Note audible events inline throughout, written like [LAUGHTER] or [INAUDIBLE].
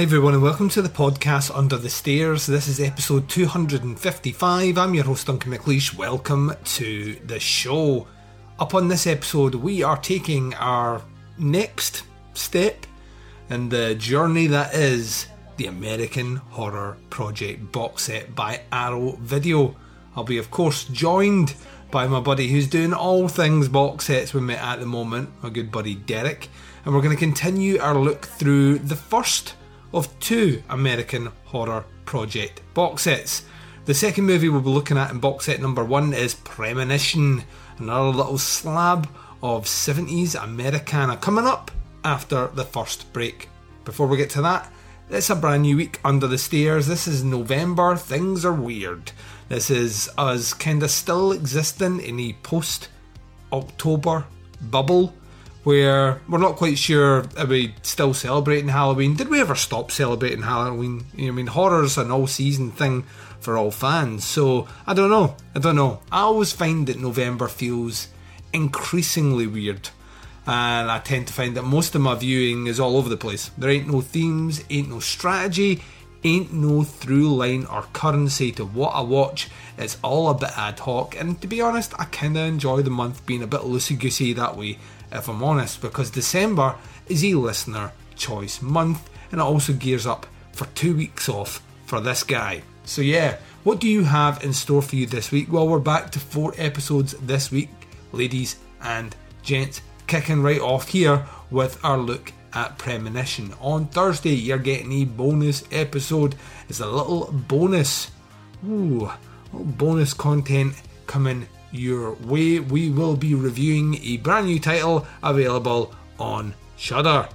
Hi, everyone, and welcome to the podcast Under the Stairs. This is episode 255. I'm your host, Duncan McLeish. Welcome to the show. Up on this episode, we are taking our next step in the journey that is the American Horror Project box set by Arrow Video. I'll be, of course, joined by my buddy who's doing all things box sets with me at the moment, my good buddy Derek. And we're going to continue our look through the first of two American Horror Project box sets. The second movie we'll be looking at in box set number one is Premonition, another little slab of 70s Americana coming up after the first break. Before we get to that, it's a brand new week under the stairs. This is November, things are weird. This is us kind of still existing in a post October bubble where we're not quite sure are we still celebrating Halloween. Did we ever stop celebrating Halloween? You know, I mean, horror's an all season thing for all fans. So I don't know. I don't know. I always find that November feels increasingly weird. And I tend to find that most of my viewing is all over the place. There ain't no themes, ain't no strategy, ain't no through line or currency to what I watch. It's all a bit ad hoc, and to be honest, I kinda enjoy the month being a bit loosey goosey that way if I'm honest, because December is a listener choice month and it also gears up for two weeks off for this guy. So, yeah, what do you have in store for you this week? Well, we're back to four episodes this week, ladies and gents, kicking right off here with our look at Premonition. On Thursday, you're getting a bonus episode. It's a little bonus, ooh, little bonus content coming your way. We will be reviewing a brand new title available on Shudder,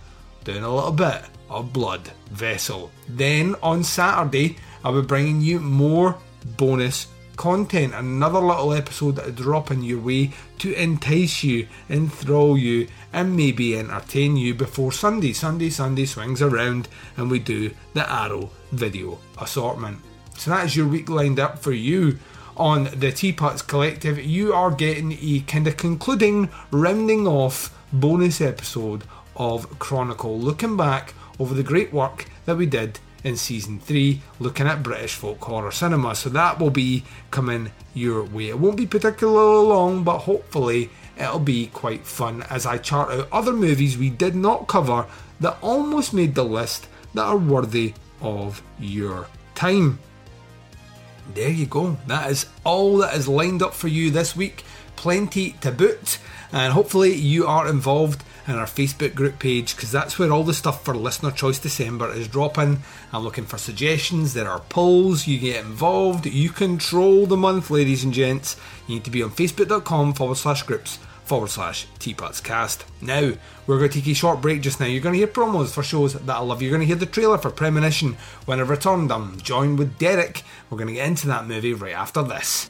doing a little bit of Blood Vessel. Then on Saturday, I'll be bringing you more bonus content, another little episode dropping your way to entice you, enthrall you, and maybe entertain you before Sunday. Sunday, Sunday swings around, and we do the Arrow video assortment. So that is your week lined up for you on the Teapots Collective, you are getting a kind of concluding, rounding off bonus episode of Chronicle, looking back over the great work that we did in season three, looking at British folk horror cinema. So that will be coming your way. It won't be particularly long, but hopefully it'll be quite fun as I chart out other movies we did not cover that almost made the list that are worthy of your time there you go. That is all that is lined up for you this week. Plenty to boot, and hopefully you are involved in our Facebook group page because that's where all the stuff for Listener Choice December is dropping. I'm looking for suggestions. There are polls. You get involved. You control the month, ladies and gents. You need to be on facebook.com forward slash groups forward slash cast. Now, we're going to take a short break just now. You're going to hear promos for shows that I love. You're going to hear the trailer for Premonition when I return. I'm joined with Derek. We're going to get into that movie right after this.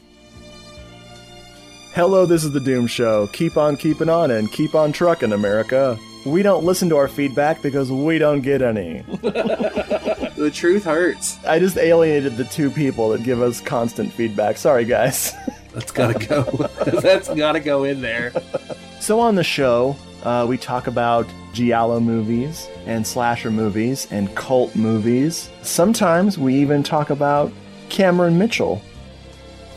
Hello, this is The Doom Show. Keep on keeping on and keep on trucking, America. We don't listen to our feedback because we don't get any. [LAUGHS] the truth hurts. I just alienated the two people that give us constant feedback. Sorry, guys. That's gotta go. [LAUGHS] That's gotta go in there. So on the show, uh, we talk about giallo movies and slasher movies and cult movies. Sometimes we even talk about Cameron Mitchell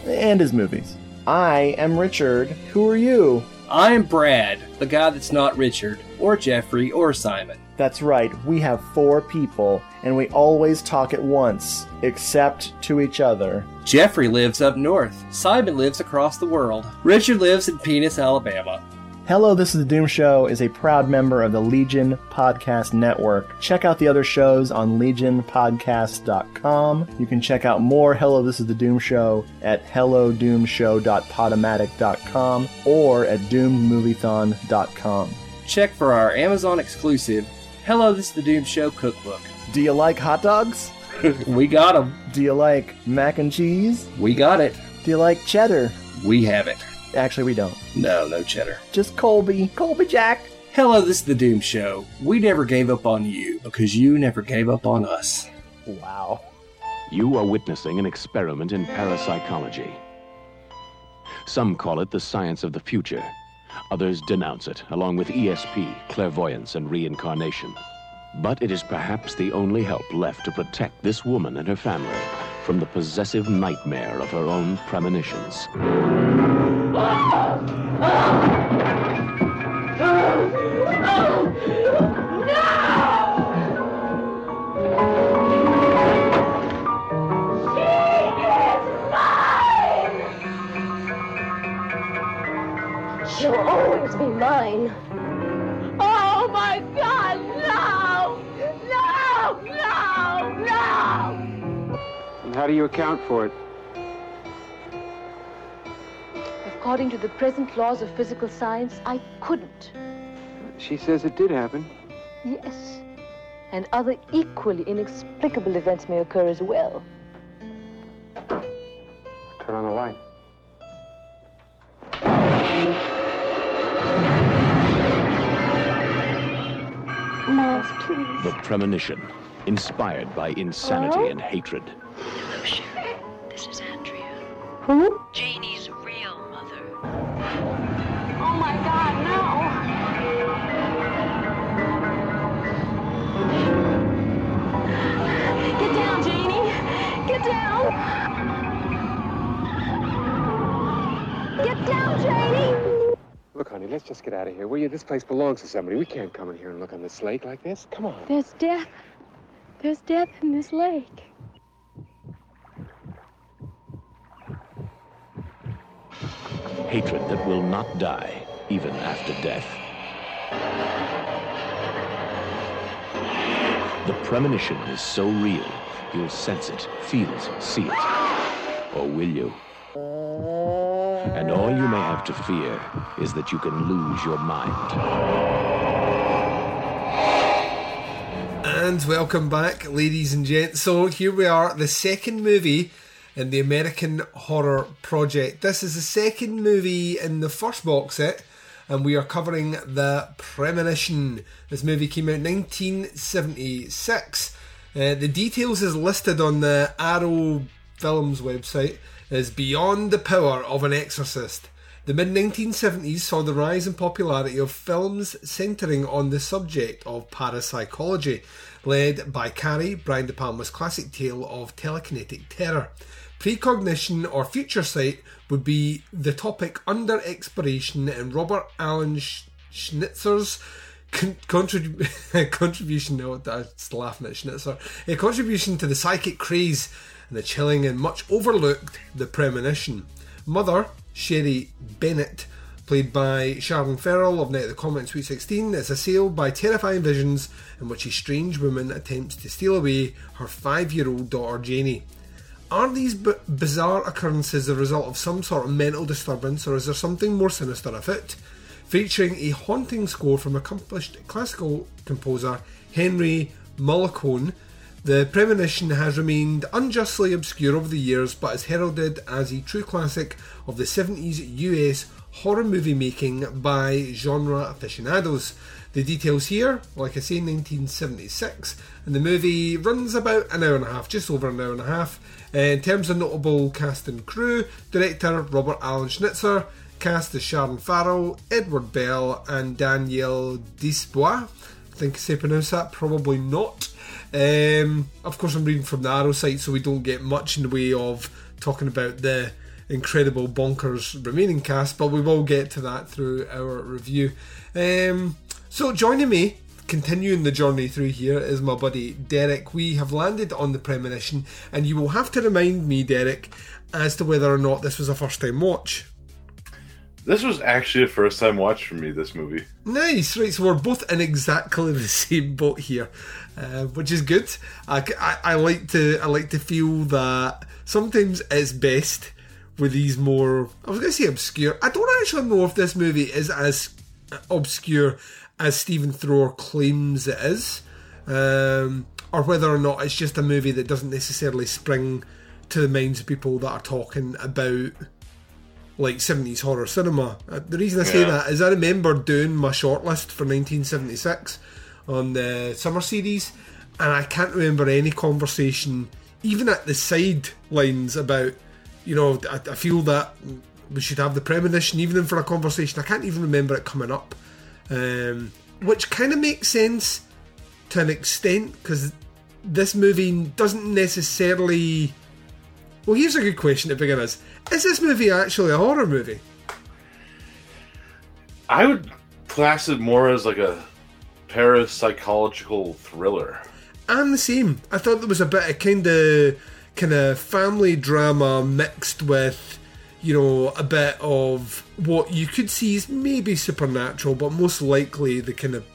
and his movies. I am Richard. Who are you? I'm Brad, the guy that's not Richard, or Jeffrey, or Simon. That's right, we have four people, and we always talk at once, except to each other. Jeffrey lives up north. Simon lives across the world. Richard lives in Penis, Alabama. Hello, This is the Doom Show is a proud member of the Legion Podcast Network. Check out the other shows on legionpodcast.com. You can check out more Hello, This is the Doom Show at hellodoomshow.podomatic.com or at doommoviethon.com. Check for our Amazon exclusive Hello, This is the Doom Show cookbook. Do you like hot dogs? [LAUGHS] we got them. Do you like mac and cheese? We got it. Do you like cheddar? We have it. Actually, we don't. No, no cheddar. Just Colby. Colby Jack. Hello, this is the Doom Show. We never gave up on you because you never gave up on us. Wow. You are witnessing an experiment in parapsychology. Some call it the science of the future. Others denounce it, along with ESP, clairvoyance, and reincarnation. But it is perhaps the only help left to protect this woman and her family from the possessive nightmare of her own premonitions. She'll always be mine. Oh my God, no! No! No! No! And how do you account for it? According to the present laws of physical science, I couldn't. She says it did happen. Yes. And other equally inexplicable events may occur as well. Turn on the light. Miles, please. The premonition, inspired by insanity and hatred. Oh, Hello, Sherry. This is Andrea. Who? Get down! Janie! Look, honey, let's just get out of here, will you? This place belongs to somebody. We can't come in here and look on this lake like this. Come on. There's death. There's death in this lake. Hatred that will not die, even after death. The premonition is so real, you'll sense it, feel it, see it. Or will you? And all you may have to fear is that you can lose your mind. And welcome back, ladies and gents. So here we are, the second movie in the American Horror Project. This is the second movie in the first box set, and we are covering The Premonition. This movie came out in 1976. Uh, the details is listed on the Arrow Films website as Beyond the Power of an Exorcist. The mid 1970s saw the rise in popularity of films centering on the subject of parapsychology, led by Carrie, Brian De Palma's classic tale of telekinetic terror. Precognition or future sight would be the topic under exploration in Robert Allen Schnitzer's con- contrib- [LAUGHS] contribution. No, I was laughing at Schnitzer. A contribution to the psychic craze and the chilling and much overlooked The Premonition. Mother, Sherry Bennett, played by Sharon Farrell of Night of the Comet Sweet 16, is assailed by terrifying visions in which a strange woman attempts to steal away her five year old daughter Janie. Are these b- bizarre occurrences the result of some sort of mental disturbance, or is there something more sinister afoot? Featuring a haunting score from accomplished classical composer Henry Mollicone, the Premonition has remained unjustly obscure over the years, but is heralded as a true classic of the 70s US horror movie making by genre aficionados. The details here, like I say, 1976, and the movie runs about an hour and a half, just over an hour and a half. Uh, in terms of notable cast and crew, director Robert Allen Schnitzer, cast is Sharon Farrell, Edward Bell, and Danielle Desbois. I think I say pronounce that, probably not. Um, of course, I'm reading from the Arrow site, so we don't get much in the way of talking about the incredible bonkers remaining cast, but we will get to that through our review. Um, so, joining me, continuing the journey through here, is my buddy Derek. We have landed on the premonition, and you will have to remind me, Derek, as to whether or not this was a first time watch. This was actually a first time watch for me. This movie. Nice, right? So we're both in exactly the [LAUGHS] same boat here, uh, which is good. I, I, I like to I like to feel that sometimes it's best with these more. I was going to say obscure. I don't actually know if this movie is as obscure as Stephen Thrower claims it is, um, or whether or not it's just a movie that doesn't necessarily spring to the minds of people that are talking about like 70s horror cinema. Uh, the reason I say Yeah. that is I remember doing my shortlist for 1976 on the summer series, and I can't remember any conversation, even at the sidelines, about, you know, I, I feel that we should have the premonition, even for a conversation. I can't even remember it coming up, um, which kind of makes sense to an extent because this movie doesn't necessarily. Well, here's a good question to begin with: Is this movie actually a horror movie? I would class it more as like a parapsychological thriller. I'm the same. I thought there was a bit of kind of kind of family drama mixed with, you know, a bit of what you could see is maybe supernatural, but most likely the kind of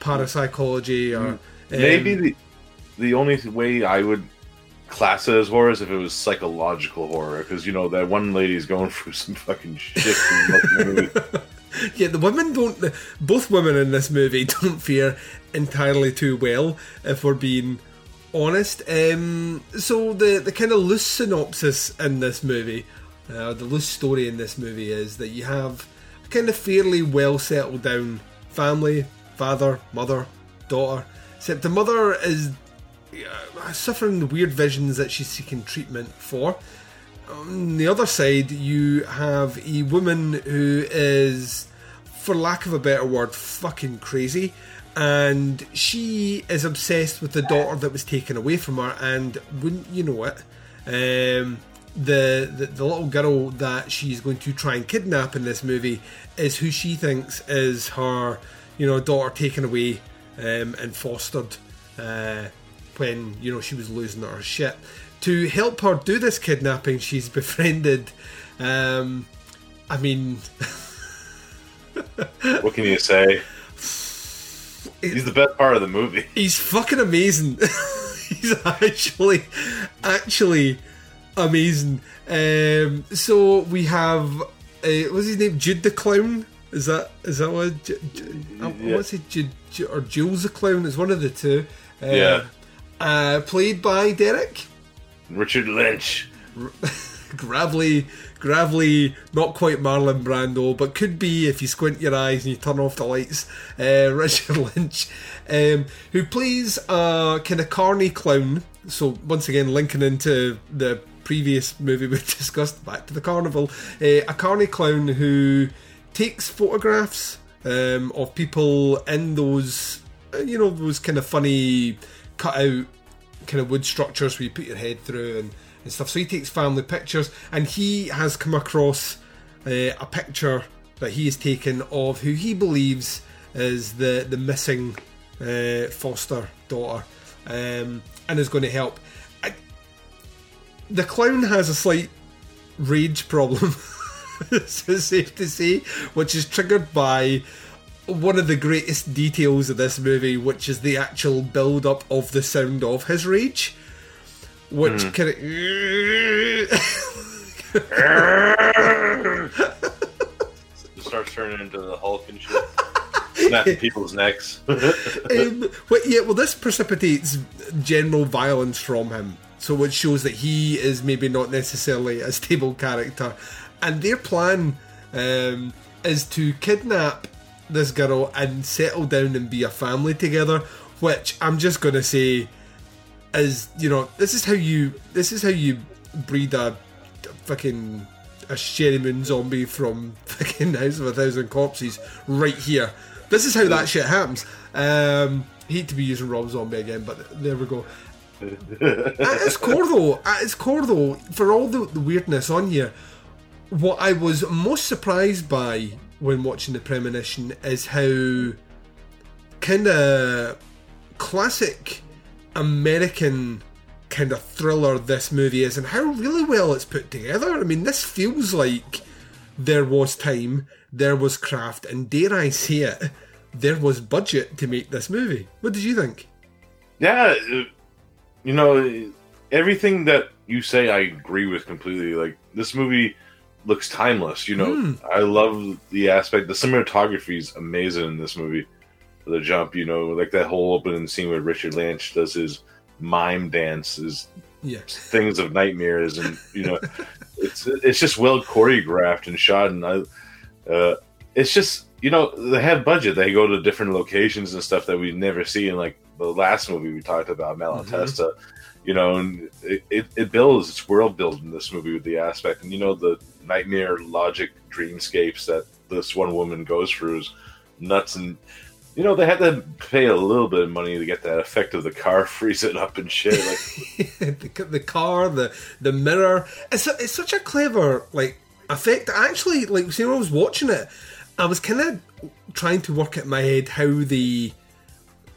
parapsychology or um, Maybe the the only way I would class it as horror is if it was psychological horror, because you know that one lady's going [LAUGHS] through some fucking shit. in the movie. [LAUGHS] Yeah, the women don't. Both women in this movie [LAUGHS] don't fare entirely too well, if we're being honest. Um, so the the kind of loose synopsis in this movie, uh, the loose story in this movie is that you have a kind of fairly well settled down family, father, mother, daughter. Except the mother is uh, the weird visions that she's seeking treatment for. On the other side, you have a woman who is, for lack of a better word, fucking crazy. And she is obsessed with the daughter that was taken away from her, and wouldn't you know it? Um, the, the the little girl that she's going to try and kidnap in this movie is who she thinks is her, you know, daughter taken away um, and fostered uh, when you know she was losing her shit. To help her do this kidnapping, she's befriended. Um, I mean, [LAUGHS] what can you say? He's the best part of the movie. [LAUGHS] he's fucking amazing. [LAUGHS] he's actually, actually amazing. Um, so we have, uh, what's his name? Jude the Clown. Is that is that what? Ju- I Yeah. want to say Jude, Ju- or Jules the Clown. It's one of the two. Uh, Yeah. Uh, played by Derek. Richard Lynch. [LAUGHS] gravelly, gravelly, not quite Marlon Brando, but could be if you squint your eyes and you turn off the lights. Uh, [LAUGHS] Richard Lynch, um, who plays a kind of carny clown. So once again, linking into the previous movie [LAUGHS] we discussed, back to the carnival, uh, a carny clown who takes photographs um, of people in those, uh, you know, those kind of funny cut out kind of wood structures where you put your head through and, and stuff. So he takes family pictures, and he has come across uh, a picture that he has taken of who he believes is the the missing uh, foster daughter, um, and is going to help. I, the clown has a slight rage problem. [LAUGHS] it's safe to say, which is triggered by one of the greatest details of this movie, which is the actual build up of the sound of his rage, which kind of. starts turning into the Hulk and shit. Snapping [LAUGHS] people's necks. um, well, yeah, well, this precipitates general violence from him, so it shows that he is maybe not necessarily a stable character. And their plan um, is to kidnap this girl and settle down and be a family together. Which I'm just gonna say is, you know, this is how you this is how you breed a fucking a Sheri Moon Zombie from [LAUGHS] fucking House of a Thousand Corpses right here. This is how that shit happens. Um, hate to be using Rob Zombie again, but there we go. [LAUGHS] at its core, though, at its core, though, for all the, the weirdness on here, what I was most surprised by when watching the premonition is how kind of classic American kind of thriller this movie is, and how really well it's put together. I mean, this feels like there was time, there was craft, and dare I say it, there was budget to make this movie. What did you think? Yeah, you know, everything that you say, I agree with completely. Like this movie looks timeless. You know, Mm. I love the aspect. The cinematography is amazing in this movie. The jump, you know, like that whole opening scene where Richard Lynch does his mime dance, his Yeah. things of nightmares, and you know, [LAUGHS] it's it's just well choreographed and shot, and I, uh, it's just you know they have budget. They go to different locations and stuff that we never see in like the last movie we talked about, Malatesta. You know, and it, it, builds its world building this movie with the aspect, and you know the nightmare logic dreamscapes that this one woman goes through is nuts and. You know, they had to pay a little bit of money to get that effect of the car [LAUGHS] freezing up and shit. Like, [LAUGHS] the, the car, the the mirror. It's a, it's such a clever like effect. Actually, like when I was watching it, I was kind of trying to work out my head how they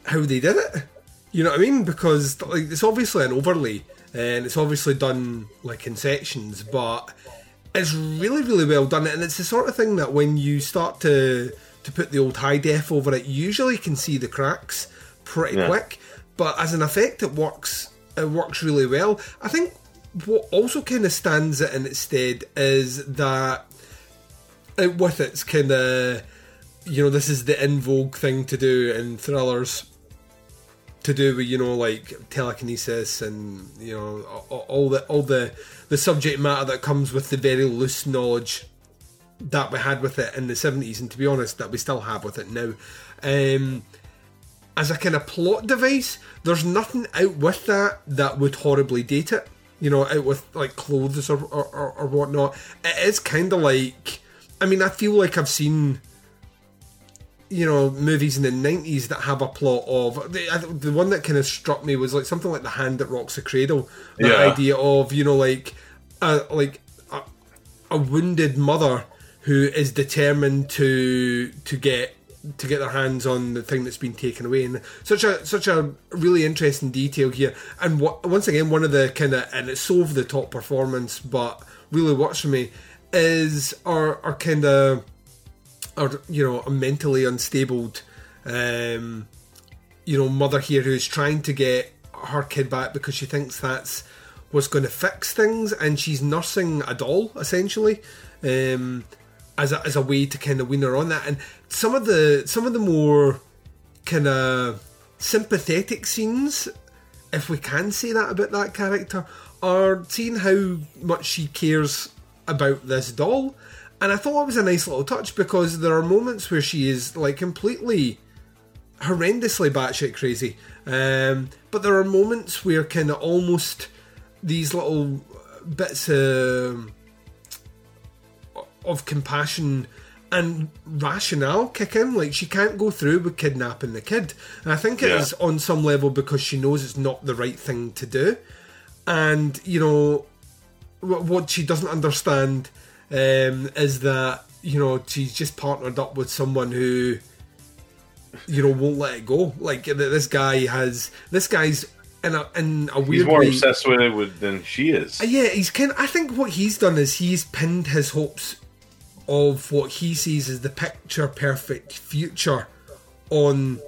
how they did it. You know what I mean? Because like it's obviously an overlay and it's obviously done like in sections, but it's really really well done. And it's the sort of thing that when you start to to put the old high def over it, you usually can see the cracks pretty Yeah. quick. But as an effect, it works. It works really well. I think what also kind of stands it in its stead is that it, with its kind of you know this is the in vogue thing to do in thrillers to do with you know like telekinesis and you know all the all the the subject matter that comes with the very loose knowledge that we had with it in the 70s and to be honest that we still have with it now. Um as a kind of plot device there's nothing out with that that would horribly date it you know out with like clothes or or, or, or whatnot. It is kind of like i mean i feel like i've seen you know movies in the 90s that have a plot of the, the one that kind of struck me was like something like the hand that rocks the cradle. The Yeah. idea of you know like a, like a, a wounded mother who is determined to to get to get their hands on the thing that's been taken away. And such a such a really interesting detail here. And what, once again one of the kind of and it's so over the top performance but really works for me is our our kind of or you know a mentally unstable um you know mother here who's trying to get her kid back because she thinks that's what's going to fix things and she's nursing a doll essentially um as a, as a way to kind of wean her on that and some of the some of the more kind of sympathetic scenes if we can say that about that character, are seeing how much she cares about this doll. And I thought it was a nice little touch because there are moments where she is like completely horrendously batshit crazy. Um, but there are moments where kind of almost these little bits of, of compassion and rationale kick in. Like she can't go through with kidnapping the kid, and I think it Yeah. is on some level because she knows it's not the right thing to do. And you know what she doesn't understand um, is that you know she's just partnered up with someone who you know won't let it go. Like this guy has this guy's in a in a weird. he's more way. obsessed with it with, than she is. Uh, Yeah, he's kind. I think what he's done is he's pinned his hopes of what he sees as the picture perfect future on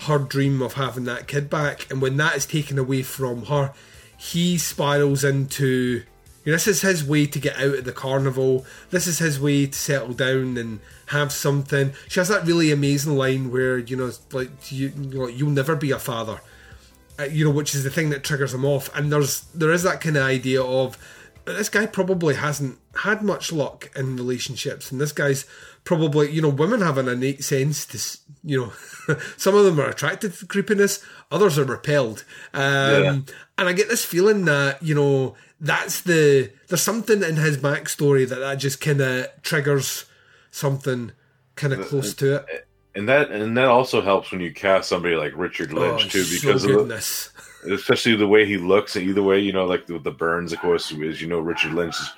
her dream of having that kid back, and when that is taken away from her, he spirals into. You know, this is his way to get out of the carnival. This is his way to settle down and have something. She has that really amazing line where you know, like you, you know, you'll never be a father uh, you know, which is the thing that triggers him off. And there's there is that kind of idea of this guy probably hasn't had much luck in relationships, and this guy's probably you know women have an innate sense to you know [LAUGHS] some of them are attracted to creepiness, others are repelled. Um, And I get this feeling that you know that's the there's something in his backstory that that just kind of triggers something kind of close to it. Eh, and that and that also helps when you cast somebody like Richard oh, Lynch Oh, too, so because of the, especially the way he looks. Either way, you know, like the, the burns, of course, is you know Richard Lynch is,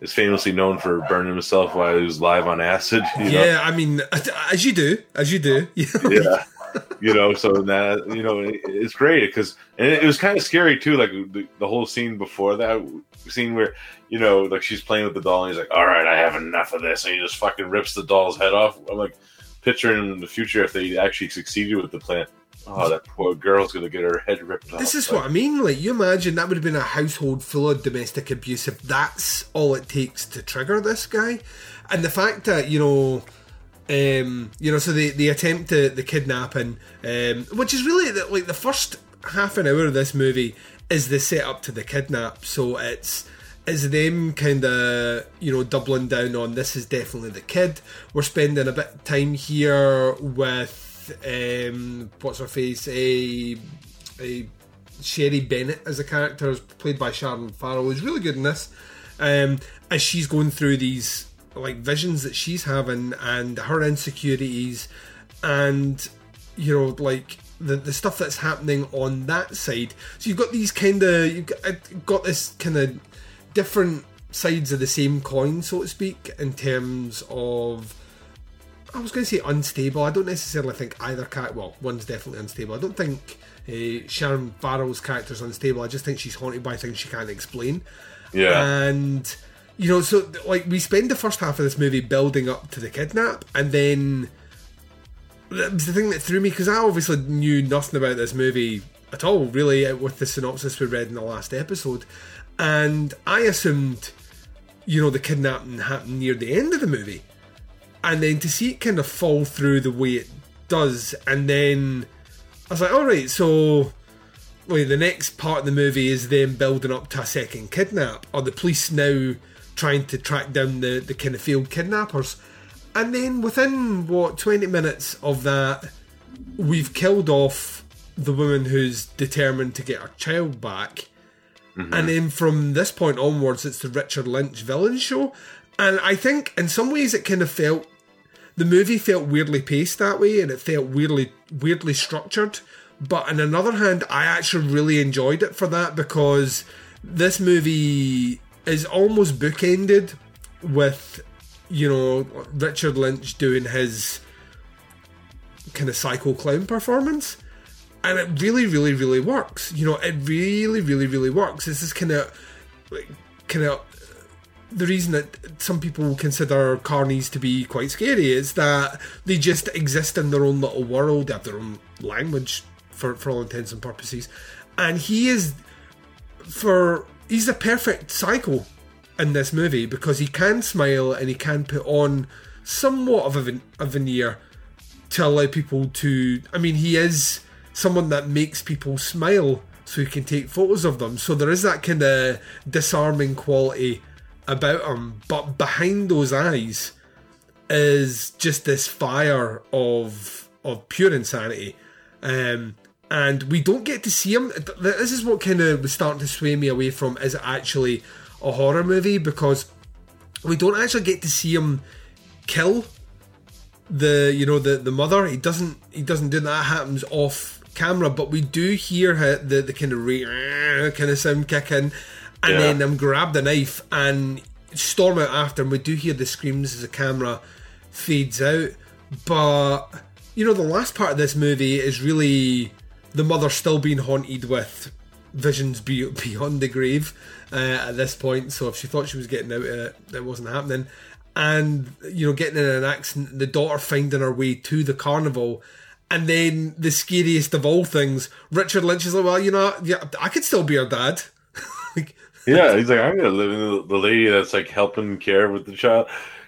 is famously known for burning himself while he was live on acid. [LAUGHS] You know? Yeah, I mean, as you do, as you do. You [LAUGHS] know, yeah. You know, so that you know, it, it's great because and it, it was kind of scary too. Like the, the whole scene before that scene where you know, like she's playing with the doll and he's like, "All right, I have enough of this," and he just fucking rips the doll's head off. I'm like, picturing in the future if they actually succeeded with the plan. Oh, that poor girl's gonna get her head ripped off. This is what I mean. Like, you imagine that would have been a household full of domestic abuse if that's all it takes to trigger this guy. And the fact that, you know, um, you know, so they, they attempt the, the kidnapping, um, which is really the, like the first half an hour of this movie is the setup to the kidnap. So it's is them kind of you know doubling down on this is definitely the kid. We're spending a bit of time here with um, what's her face, a, a Sherry Bennett as a character, played by Sharon Farrell, who's really good in this. Um, as she's going through these like visions that she's having and her insecurities, and you know like the, the stuff that's happening on that side. So you've got these kind of you've got, got this kind of different sides of the same coin, so to speak, in terms of. I was going to say unstable. I don't necessarily think either cat. Well, one's definitely unstable. I don't think uh, Sharon Farrell's character's unstable. I just think she's haunted by things she can't explain. Yeah. And you know, so like we spend the first half of this movie building up to the kidnap, and then that was the thing that threw me because I obviously knew nothing about this movie at all, really, uh, with the synopsis we read in the last episode, and I assumed, you know, the kidnapping happened near the end of the movie, and then to see it kind of fall through the way it does, and then I was like, all right, so. Wait, the next part of the movie is them building up to a second kidnap, or the police now trying to track down the, the kind of failed kidnappers. And then within, what, 20 minutes of that, we've killed off the woman who's determined to get her child back. Mm-hmm. And then from this point onwards, it's the Richard Lynch villain show. And I think in some ways it kind of felt the movie felt weirdly paced that way, and it felt weirdly weirdly structured. But on another hand, I actually really enjoyed it for that because this movie is almost bookended with you know Richard Lynch doing his kind of psycho clown performance. And it really really really works. You know it really really really works. This is kind of like kind of the reason that some people consider carnies to be quite scary is that they just exist in their own little world, they have their own language for, for all intents and purposes. And he is for he's the perfect psycho in this movie because he can smile and he can put on somewhat of a, a veneer to allow people to I mean he is someone that makes people smile so he can take photos of them. So there is that kind of disarming quality about him, but behind those eyes is just this fire of of pure insanity. Um, and we don't get to see him. This is what kind of was starting to sway me away from is it actually a horror movie because we don't actually get to see him kill the you know the the mother. He doesn't he doesn't do that. That happens off camera, but we do hear her, the the kind of re- kind of sound kicking, and Yeah. then them grab the knife and storm out after. And we do hear the screams as the camera fades out. But you know, the last part of this movie is really the mother still being haunted with visions be- [LAUGHS] beyond the grave uh, at this point. So if she thought she was getting out of it, that wasn't happening. And you know, getting in an accident, the daughter finding her way to the carnival. And then the scariest of all things, Richard Lynch is like, "Well, you know, yeah, I could still be her dad." [LAUGHS] like, Yeah, he's like, I'm gonna live in the lady that's like helping care with the child.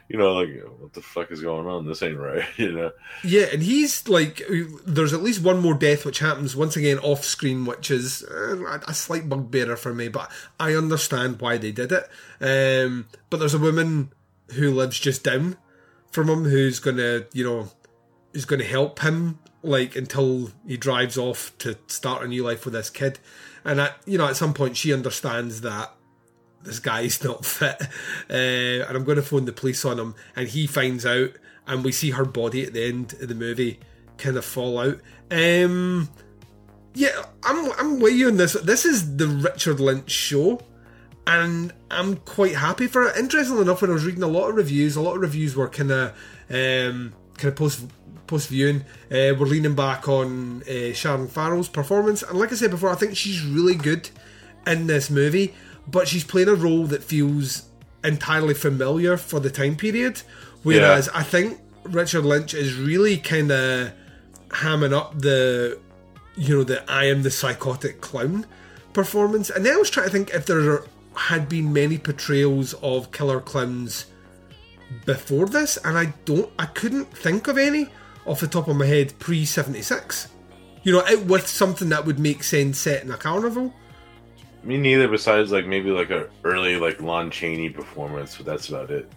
You know, like what the fuck is going on? This ain't right. [LAUGHS] You know. Yeah, and he's like, there's at least one more death which happens once again off screen, which is uh, a slight bugbearer for me, but I understand why they did it. Um, but there's a woman who lives just down from him who's gonna, you know, is gonna help him like until he drives off to start a new life with this kid. And at you know, at some point she understands that this guy's not fit, uh, and I'm going to phone the police on him. And he finds out, and we see her body at the end of the movie kind of fall out. Um, yeah, I'm I'm with you on this. This is the Richard Lynch show, and I'm quite happy for it. Interestingly enough, when I was reading a lot of reviews, a lot of reviews were kind of um, kind of post post viewing, uh, we're leaning back on uh, Sharon Farrell's performance, and like I said before, I think she's really good in this movie, but she's playing a role that feels entirely familiar for the time period. Whereas I think Richard Lynch is really kind of hamming up the, you know, the I am the psychotic clown performance. And then I was trying to think if there had been many portrayals of killer clowns before this, and I don't, I couldn't think of any off the top of my head pre seventy six. You know, out with something that would make sense set in a carnival. Me neither. Besides, like maybe like a early like Lon Chaney performance, but that's about it.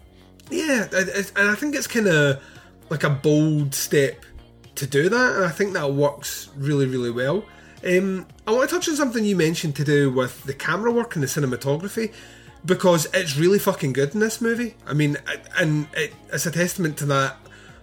Yeah, and I think it's kind of like a bold step to do that, and I think that works really, really well. Um, I want to touch on something you mentioned to do with the camera work and the cinematography because it's really fucking good in this movie. I mean, and it's a testament to that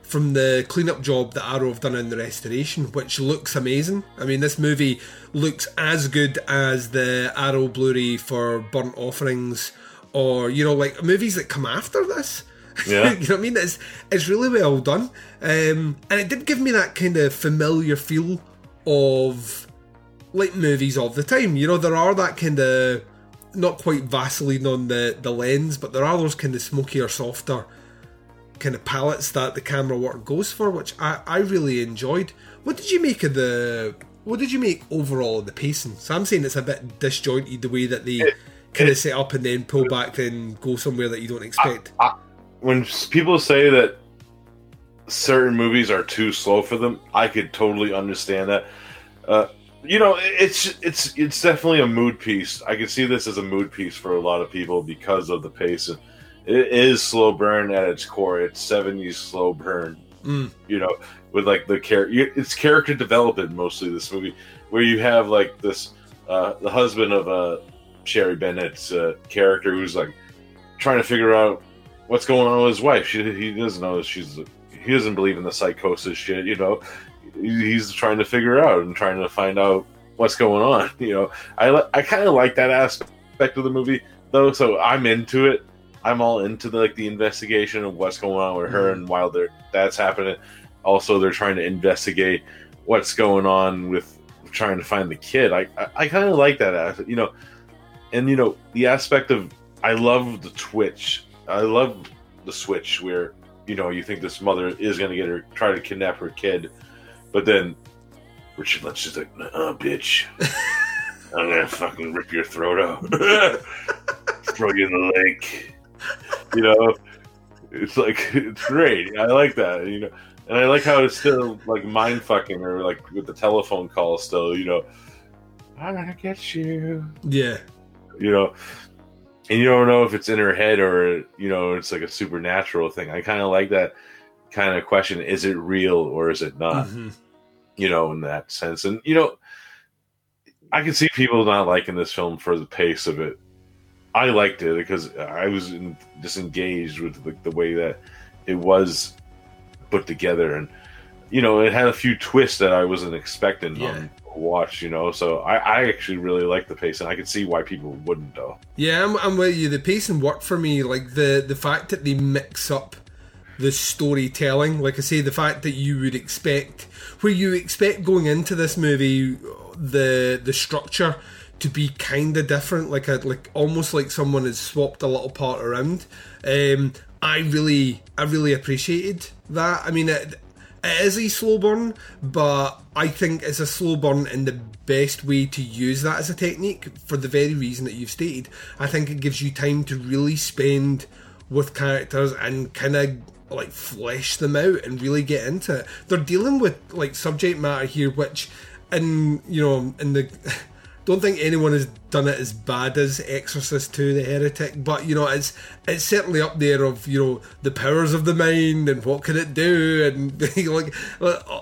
from the cleanup job that Arrow have done in the restoration, which looks amazing. I mean, this movie looks as good as the Arrow Blu-ray for Burnt Offerings, or you know, like movies that come after this. [LAUGHS] Yeah. you know what I mean? It's it's really well done, um, and it did give me that kind of familiar feel of like movies of the time. You know, there are that kind of not quite Vaseline on the the lens, but there are those kind of smokier, softer kind of palettes that the camera work goes for, which I, I really enjoyed. What did you make of the? What did you make overall of the pacing? So I'm saying it's a bit disjointed the way that they kind of set up and then pull back, then go somewhere that you don't expect. when people say that certain movies are too slow for them, I could totally understand that. Uh, you know, it's it's it's definitely a mood piece. I can see this as a mood piece for a lot of people because of the pace. It is slow burn at its core. It's seventies slow burn. Mm. You know, with like the character, it's character development mostly. This movie, where you have like this, uh, the husband of uh, Sherry Bennett's uh, character who's like trying to figure out what's going on with his wife. She, he doesn't know she's he doesn't believe in the psychosis shit. You know, he's trying to figure out and trying to find out what's going on. [LAUGHS] You know, I I kind of like that aspect of the movie though, so I'm into it. I'm all into the, like the investigation of what's going on with her, and mm-hmm. while they're, that's happening, also they're trying to investigate what's going on with trying to find the kid. I I, I kind of like that aspect, you know, and you know the aspect of I love the twitch. I love the switch where you know you think this mother is going to get her try to kidnap her kid, but then Richard Lynch is like, "Nah, bitch, [LAUGHS] I'm gonna fucking rip your throat out, [LAUGHS] throw you in the lake." You know, it's like it's great. I like that. You know, and I like how it's still like mind fucking or like with the telephone call still. You know, I'm gonna get you Yeah, you know and you don't know if it's in her head or you know it's like a supernatural thing i kind of like that kind of question is it real or is it not Mhm. you know in that sense and you know i can see people not liking this film for the pace of it i liked it because i was in, disengaged with the, the way that it was put together and you know it had a few twists that i wasn't expecting Yeah. on watch you know so I, I actually really like the pace and i can see why people wouldn't though yeah, I'm, I'm with you. The pacing worked for me. Like the the fact that they mix up the storytelling. Like I say, the fact that you would expect where you expect going into this movie the the structure to be kind of different, like a like almost like someone has swapped a little part around. Um, I really I really appreciated that. I mean, it, it is a slow burn, but I think it's a slow burn in the best way to use that as a technique for the very reason that you've stated. I think it gives you time to really spend with characters and kind of like flesh them out and really get into it. They're dealing with like subject matter here, which, in you know, in the. [LAUGHS] Don't think anyone has done it as bad as Exorcist 2 The Heretic, but you know, it's it's certainly up there of, you know, the powers of the mind and what can it do and [LAUGHS] like,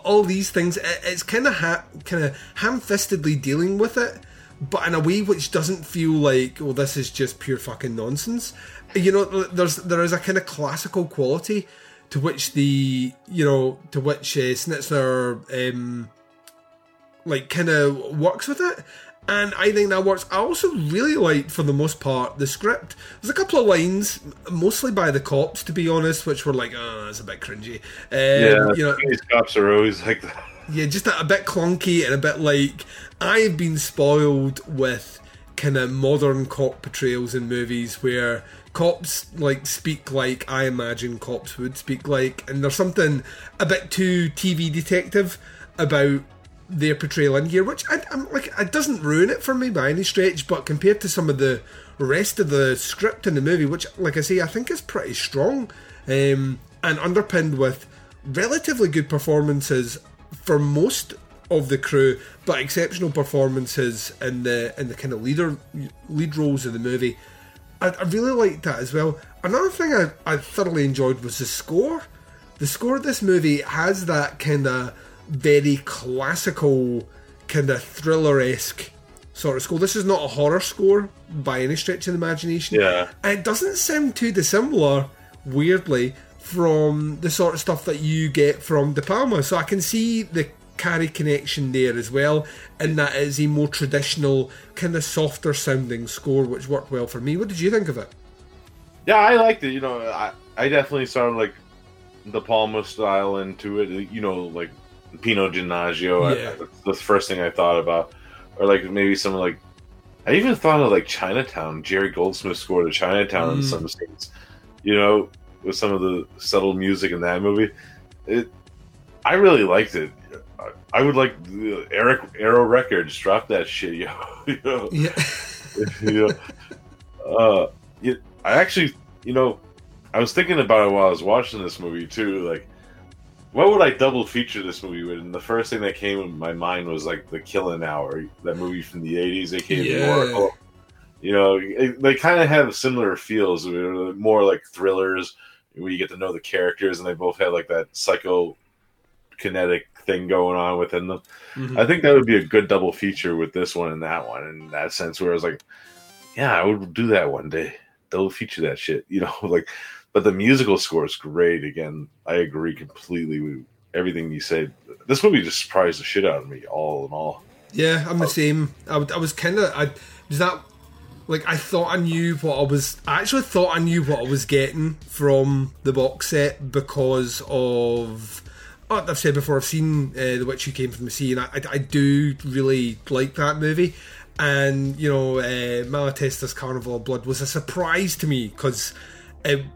all these things. It's kind of ha- kind of ham-fistedly dealing with it, but in a way which doesn't feel like, well, this is just pure fucking nonsense. You know, there's there is a kind of classical quality to which the you know to which uh, um, like kind of works with it. And I think that works. I also really liked, for the most part, the script. There's a couple of lines, mostly by the cops, to be honest, which were like, oh, that's a bit cringy. Um, yeah, you know, these cops are always like that. yeah, just a, a bit clunky and a bit like I've been spoiled with kind of modern cop portrayals in movies where cops like speak like I imagine cops would speak like, and there's something a bit too TV detective about their portrayal in here, which I, I'm like it doesn't ruin it for me by any stretch, but compared to some of the rest of the script in the movie, which like I say, I think is pretty strong um, and underpinned with relatively good performances for most of the crew, but exceptional performances in the in the kind of leader lead roles of the movie. I, I really liked that as well. Another thing I, I thoroughly enjoyed was the score. The score of this movie has that kind of very classical, kind of thriller esque sort of score. This is not a horror score by any stretch of the imagination. Yeah. And it doesn't sound too dissimilar, weirdly, from the sort of stuff that you get from De Palma. So I can see the Carrie connection there as well, and that is a more traditional, kind of softer sounding score, which worked well for me. What did you think of it? Yeah, I liked it. You know, I, I definitely sounded like De Palma style into it. You know, like Pino Donaggio. I- that's the first thing I thought about, or like maybe some like. I even thought of like Chinatown. Jerry Goldsmith scored a Chinatown in Mm. some scenes. You know, with some of the subtle music in that movie. It, I really liked it. I, I would like Eric Arrow Records drop that shit, [LAUGHS] yo. you know? Yeah. [LAUGHS] you know, uh, it, I actually, you know, I was thinking about it while I was watching this movie too. Like, what would I double feature this movie with? And the first thing that came in my mind was like the Killing Hour, that movie from the '80s, aka Yeah. The Oracle. You know, it, they kind of have similar feels, more like thrillers where you get to know the characters, and they both have like that psycho kinetic thing going on within them. Mhm. I think that would be a good double feature with this one and that one in that sense where I was like, yeah, I would do that one day. Double feature that shit, [LAUGHS] you know, like but the musical score is great. Again, I agree completely with everything you said. This movie just surprised the shit out of me, all in all. Yeah, I'm the same. I, I was kind of. I was that like I thought I knew what I was. I actually thought I knew what I was getting from the box set because of. Oh, I've said before, I've seen uh, The Witch Who Came from the Sea, and I, I, I do really like that movie. And you know, uh, Malatesta's Carnival of Blood was a surprise to me because it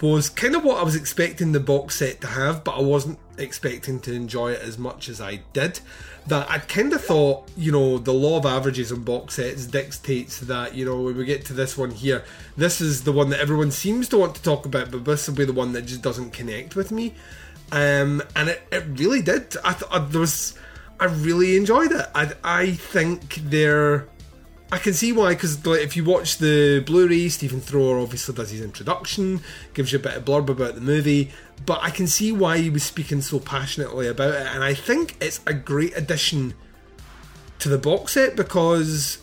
was kind of what I was expecting the box set to have, but I wasn't expecting to enjoy it as much as I did. That I kind of thought, you know, the law of averages on box sets dictates that, you know, when we get to this one here, this is the one that everyone seems to want to talk about, but this will be the one that just doesn't connect with me. Um, and it, it really did. I thought there was, I really enjoyed it. I, I think they're. I can see why, because like, if you watch the Blu-ray, Stephen Thrower obviously does his introduction, gives you a bit of blurb about the movie, but I can see why he was speaking so passionately about it, and I think it's a great addition to the box set because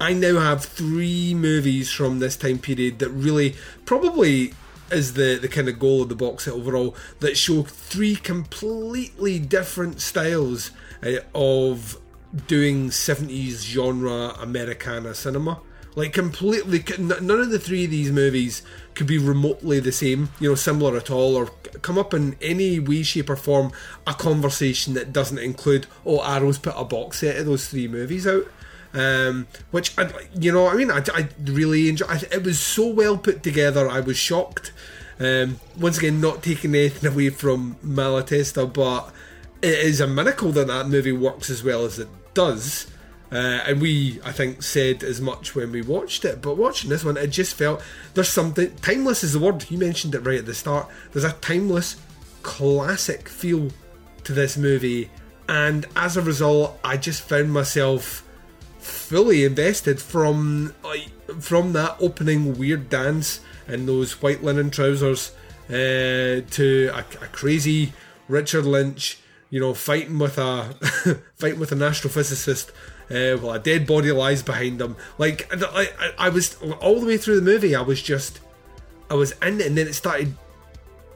I now have three movies from this time period that really probably is the, the kind of goal of the box set overall that show three completely different styles uh, of doing 70s genre Americana cinema. Like completely, none of the three of these movies could be remotely the same, you know, similar at all, or come up in any way, shape, or form a conversation that doesn't include, oh, Arrow's put a box set of those three movies out. Um, which I, you know, I mean, I, I really enjoy. I, it was so well put together. I was shocked. Um, once again, not taking anything [LAUGHS] away from Malatesta, but it is a miracle that that movie works as well as it does. Uh, and we, I think, said as much when we watched it. But watching this one, it just felt there's something timeless is the word. You mentioned it right at the start. There's a timeless, classic feel to this movie, and as a result, I just found myself fully invested from like from that opening weird dance in those white linen trousers uh, to a, a crazy Richard Lynch, you know, fighting with a [LAUGHS] fighting with an astrophysicist uh, while a dead body lies behind him. Like I, I, I was all the way through the movie, I was just I was in it, and then it started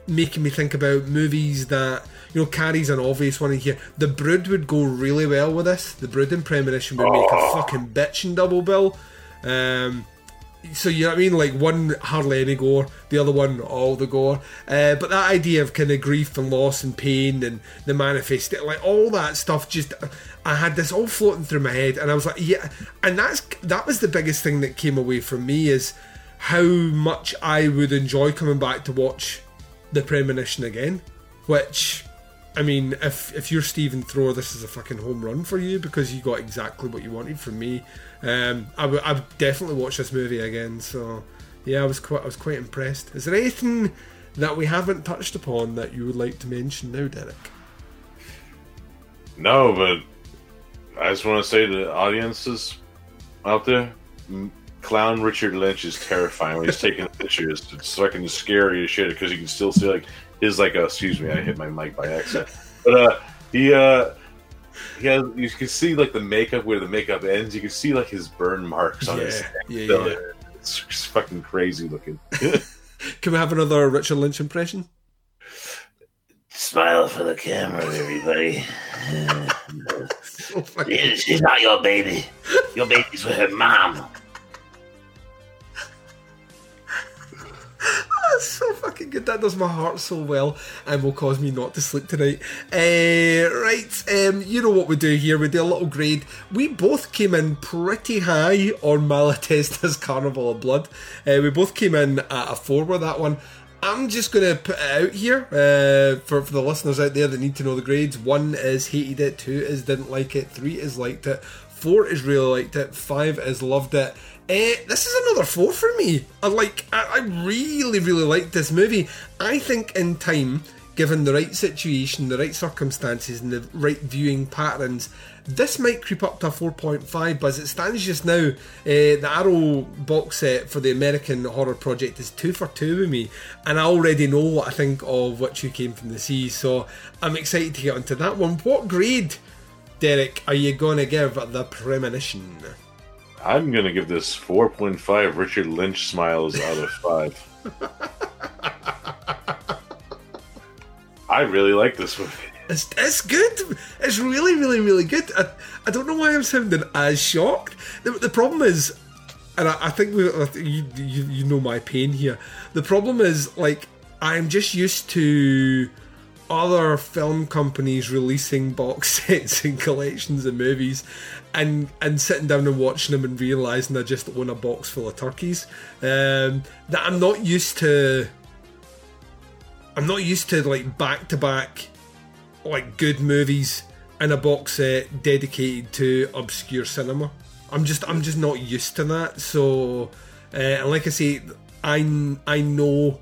making me think about movies that You know, Carrie's an obvious one in here. The Brood would go really well with this. The Brood and Premonition would make a fucking bitchin' double bill. Um, so you know what I mean? Like one hardly any gore, the other one all the gore. Uh, but that idea of kind of grief and loss and pain and the manifest, like all that stuff, just I had this all floating through my head, and I was like, yeah. And that's that was the biggest thing that came away from me is how much I would enjoy coming back to watch the premonition again. Which, I mean, if if you're Stephen Thrower, this is a fucking home run for you because you got exactly what you wanted from me. Um, I would I would definitely watch this movie again. So yeah, I was quite I was quite impressed. Is there anything that we haven't touched upon that you would like to mention now, Derek? No, but I just want to say to the audiences out there, clown Richard Lynch is terrifying when he's [LAUGHS] taking pictures. It's fucking scary as shit because you can still see like his like uh, excuse me, I hit my mic by accident. But uh, he uh, he has you can see like the makeup where the makeup ends. You can see like his burn marks on his. Yeah, neck. yeah, So, yeah. It's just fucking crazy looking. [LAUGHS] Can we have another Richard Lynch impression? Smile for the camera, everybody. [LAUGHS] So She- She's not your baby. Your baby's with her mom. That does my heart so well and will cause me not to sleep tonight. Uh, right, um, you know what we do here. We do a little grade. We both came in pretty high on Malatesta's [LAUGHS] Carnival of Blood. Uh, we both came in at a four with that one. I'm just going to put it out here uh, for, for the listeners out there that need to know the grades. One is hated it, two is didn't like it, three is liked it, four is really liked it, five is loved it. Uh, this is another four for me. I like. I, I really, really liked this movie. I think in time, given the right situation, the right circumstances, and the right viewing patterns, this might creep up to a four point five. But as it stands just now, uh, the Arrow box set for the American Horror Project is two for two with me, and I already know what I think of Witch Who Came from the Sea. So I'm excited to get onto that one. What grade, Derek, are you gonna give the Premonition? I'm gonna give this 4.5 Richard Lynch smiles out of five. I really like this movie. It's, it's good. It's really, really, really good. I, I don't know why I'm sounding as shocked. The, the problem is, and I, I think we, I you, you you know my pain here. The problem is, like, I'm just used to other film companies releasing box [LAUGHS] sets and collections of movies, and and sitting down and watching them and realizing I just own a box full of turkeys. Um, that I'm not used to. I'm not used to like back to back like good movies in a box set dedicated to obscure cinema. I'm just I'm just not used to that. So, uh, and like I say, I I know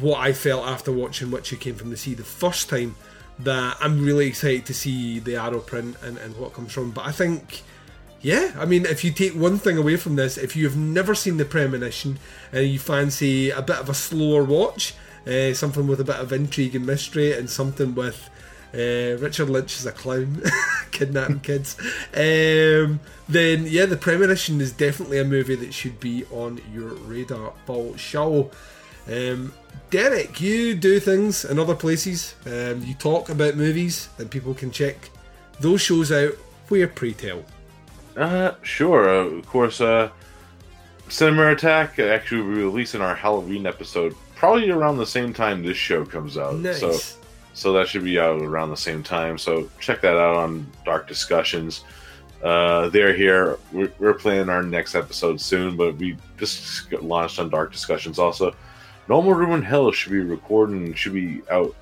what I felt after watching You Came from the Sea the first time. That I'm really excited to see the arrow print and, and what comes from. But I think, yeah, I mean, if you take one thing away from this, if you've never seen the premonition and you fancy a bit of a slower watch, uh, something with a bit of intrigue and mystery, and something with uh, Richard Lynch as a clown [LAUGHS] kidnapping kids, um, then yeah, The Premonition is definitely a movie that should be on your radar. Paul Shaw. Um, Derek, you do things in other places. Um, you talk about movies, and people can check those shows out. Where, pray tell? Uh, sure. Uh, of course, uh, Cinema Attack actually will be releasing our Halloween episode probably around the same time this show comes out. Nice. So, so that should be out around the same time. So check that out on Dark Discussions. Uh, they're here. We're, we're planning our next episode soon, but we just launched on Dark Discussions also. No More Room in Hell should be recording and should be out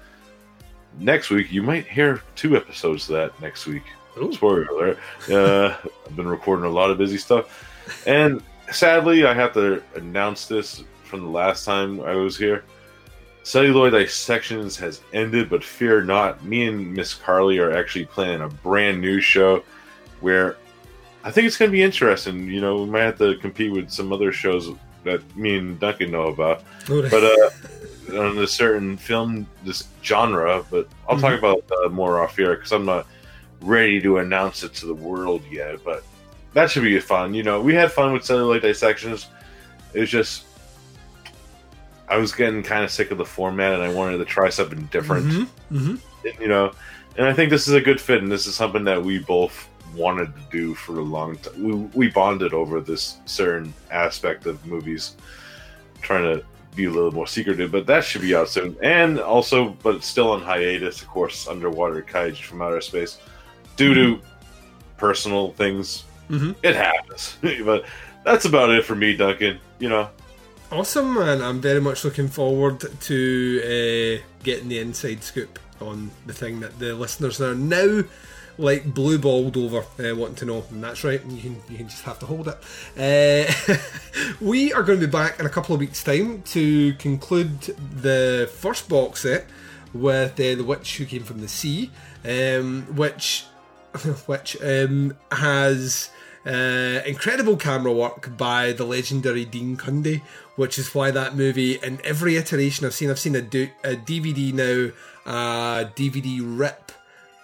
next week. You might hear two episodes of that next week. Spoiler alert. Uh, I've been recording a lot of busy stuff. And sadly, I have to announce this from the last time I was here. Celluloid Dissections has ended, but fear not. Me and Miss Carly are actually planning a brand new show where I think it's going to be interesting. You know, we might have to compete with some other shows that me and Duncan know about. But uh, on a certain film, this genre, but I'll talk about uh, more off here because I'm not ready to announce it to the world yet. But that should be fun. You know, we had fun with celluloid dissections. It was just I was getting kind of sick of the format, and I wanted to try something different. Mhm. And, you know, and I think this is a good fit, and this is something that we both wanted to do for a long time. We we bonded over this certain aspect of movies, trying to be a little more secretive. But that should be out soon, and also, but still on hiatus, of course, underwater kaiju from outer space, due to personal things. Mhm. It happens, [LAUGHS] but that's about it for me, Duncan. You know, Awesome, and I'm very much looking forward to uh, getting the inside scoop on the thing that the listeners are now like blue balled over uh, wanting to know, and that's right. You can you can just have to hold it. Uh, [LAUGHS] we are going to be back in a couple of weeks' time to conclude the first box set with uh, the witch who came from the sea, um, which [LAUGHS] which um, has uh, incredible camera work by the legendary Dean Cundey, which is why that movie, in every iteration I've seen, I've seen a, a DVD now, a DVD rip,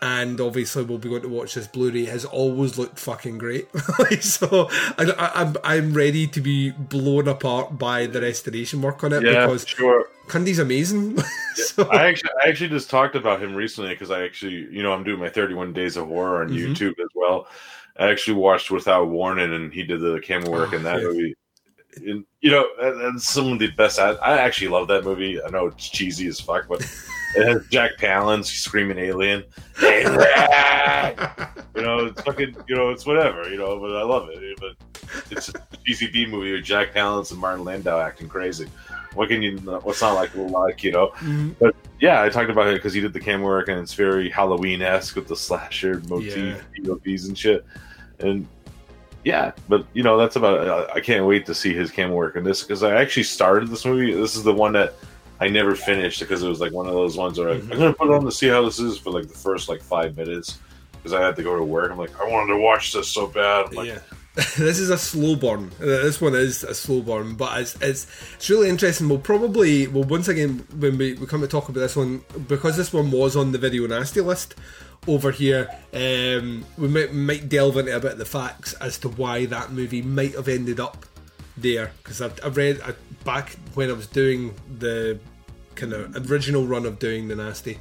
and obviously we'll be going to watch this Blu-ray. Has always looked fucking great. [LAUGHS] So I, I, I'm I'm ready to be blown apart by the restoration work on it yeah, because sure. Cundey's amazing. [LAUGHS] so, I actually, I actually just talked about him recently because I actually, you know, I'm doing my 31 Days of Horror on Mhm. YouTube as well. I actually watched Without Warning, and he did the camera work Oh, in that yeah. movie. And, you know, and, and some of the best. I, I actually love that movie. I know it's cheesy as fuck, but [LAUGHS] it has Jack Palance screaming alien. [LAUGHS] you know, it's fucking, you know, it's whatever, you know, but I love it. But it's a cheesy B movie with Jack Palance and Martin Landau acting crazy. What can you? What's not like like you know? Mhm. But yeah, I talked about it because he did the camera work and it's very Halloween esque with the slasher motif, Yeah. And shit. And yeah, but you know that's about. I, I can't wait to see his camera work in this because I actually started this movie. This is the one that I never finished because it was like one of those ones where I, I'm gonna put it on to see how this is for like the first like five minutes because I had to go to work. I'm like, I wanted to watch this so bad. Like, yeah. [LAUGHS] this is a slow burn. Uh, This one is a slow burn, but it's, it's it's really interesting. We'll probably well once again when we, we come to talk about this one because this one was on the video nasty list over here. Um, we might, might delve into a bit of the facts as to why that movie might have ended up there because I've, I've read I, back when I was doing the kind of original run of doing the nasty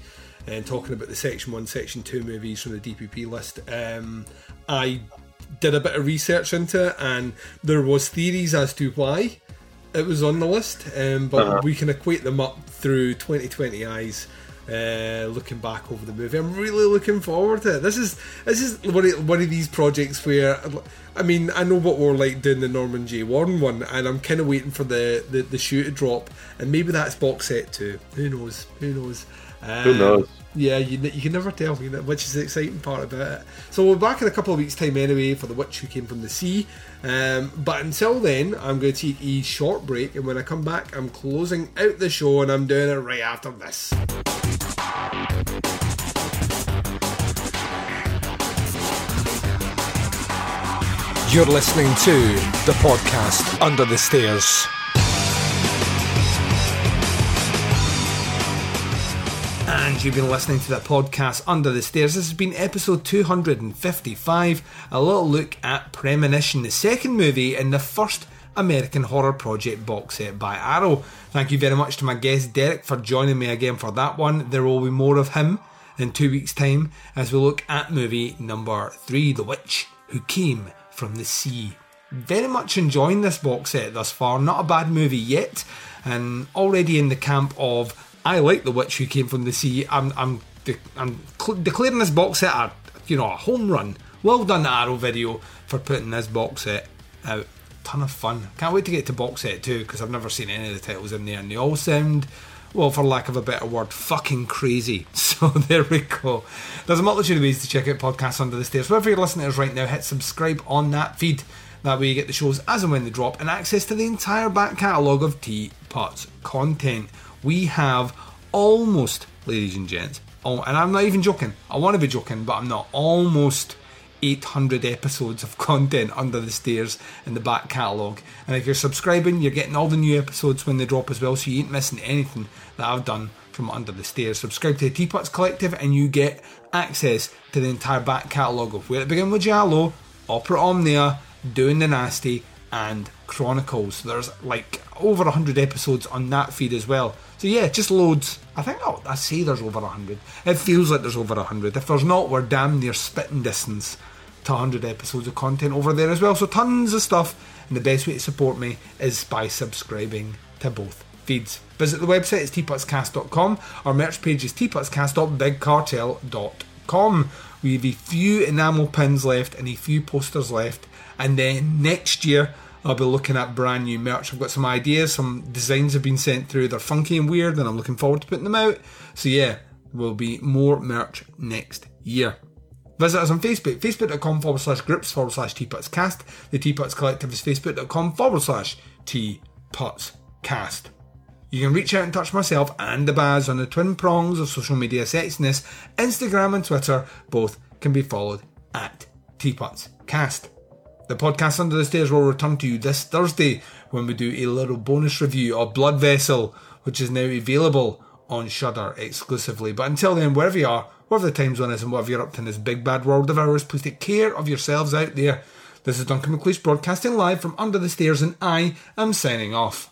and talking about the section one, section two movies from the DPP list. Um, I did a bit of research into it, and there was theories as to why it was on the list, um, but Uh-huh. we can equate them up through 2020 eyes. Uh, looking back over the movie, I'm really looking forward to it. This is this is one of, one of these projects where, I mean, I know what we're like doing the Norman J. Warren one, and I'm kind of waiting for the, the the shoe to drop, and maybe that's box set too. Who knows? Who knows? Who Um, knows? Yeah, you, you can never tell, you know, which is the exciting part about it. So we're back in a couple of weeks' time anyway for The Witch Who Came From the Sea. Um, but until then, I'm going to take a short break, and when I come back, I'm closing out the show, and I'm doing it right after this. You're listening to the podcast Under the Stairs. And you've been listening to the podcast Under the Stairs. This has been episode 255, a little look at Premonition, the second movie in the first American Horror Project box set by Arrow. Thank you very much to my guest Derek for joining me again for that one. There will be more of him in two weeks' time as we look at movie number three, The Witch Who Came from the Sea. Very much enjoying this box set thus far. Not a bad movie yet, and already in the camp of I like The Witch Who Came from the Sea. I'm I'm de- I'm cl- declaring this box set a you know a home run. Well done, Arrow Video, for putting this box set out. Ton of fun. Can't wait to get to box set two because I've never seen any of the titles in there, and they all sound well, for lack of a better word, fucking crazy. [LAUGHS] So there we go. There's a multitude of ways to check out podcasts under the stairs. Wherever you're listening to us right now, hit subscribe on that feed. That way you get the shows as and when they drop and access to the entire back catalogue of Teapots content. We have almost, ladies and gents, oh, and I'm not even joking. I want to be joking, but I'm not. Almost 800 episodes of [LAUGHS] content under the stairs in the back catalogue. And if you're subscribing, you're getting all the new episodes when they drop as well, so you ain't missing anything that I've done from under the stairs. Subscribe to the Teapots Collective and you get access to the entire back catalogue of Where It Began with Giallo, Opera Omnia, Doing the Nasty, and Chronicles. There's like over 100 episodes on that feed as well. So yeah, just loads. I think, oh, I say there's over 100. It feels like there's over 100. If there's not, we're damn near spitting distance to 100 episodes of content over there as well. So tons of stuff. And the best way to support me is by subscribing to both feeds. Visit the website, it's teapotscast.com. Our merch page is teapotscast.bigcartel.com. We have a few enamel pins left and a few posters left. And then next year, I'll be looking at brand new merch. I've got some ideas, some designs have been sent through. They're funky and weird, and I'm looking forward to putting them out. So, yeah, will be more merch next year. Visit us on Facebook, facebook.com forward slash groups forward slash teapotscast. The Teapots Collective is facebook.com forward slash teapotscast. You can reach out and touch myself and the Baz on the twin prongs of social media sexiness. Instagram and Twitter both can be followed at Teapots Cast. The podcast Under the Stairs will return to you this Thursday when we do a little bonus review of Blood Vessel, which is now available on Shudder exclusively. But until then, wherever you are, whatever the time zone is, and whatever you're up to in this big bad world of ours, please take care of yourselves out there. This is Duncan McLeish broadcasting live from Under the Stairs, and I am signing off.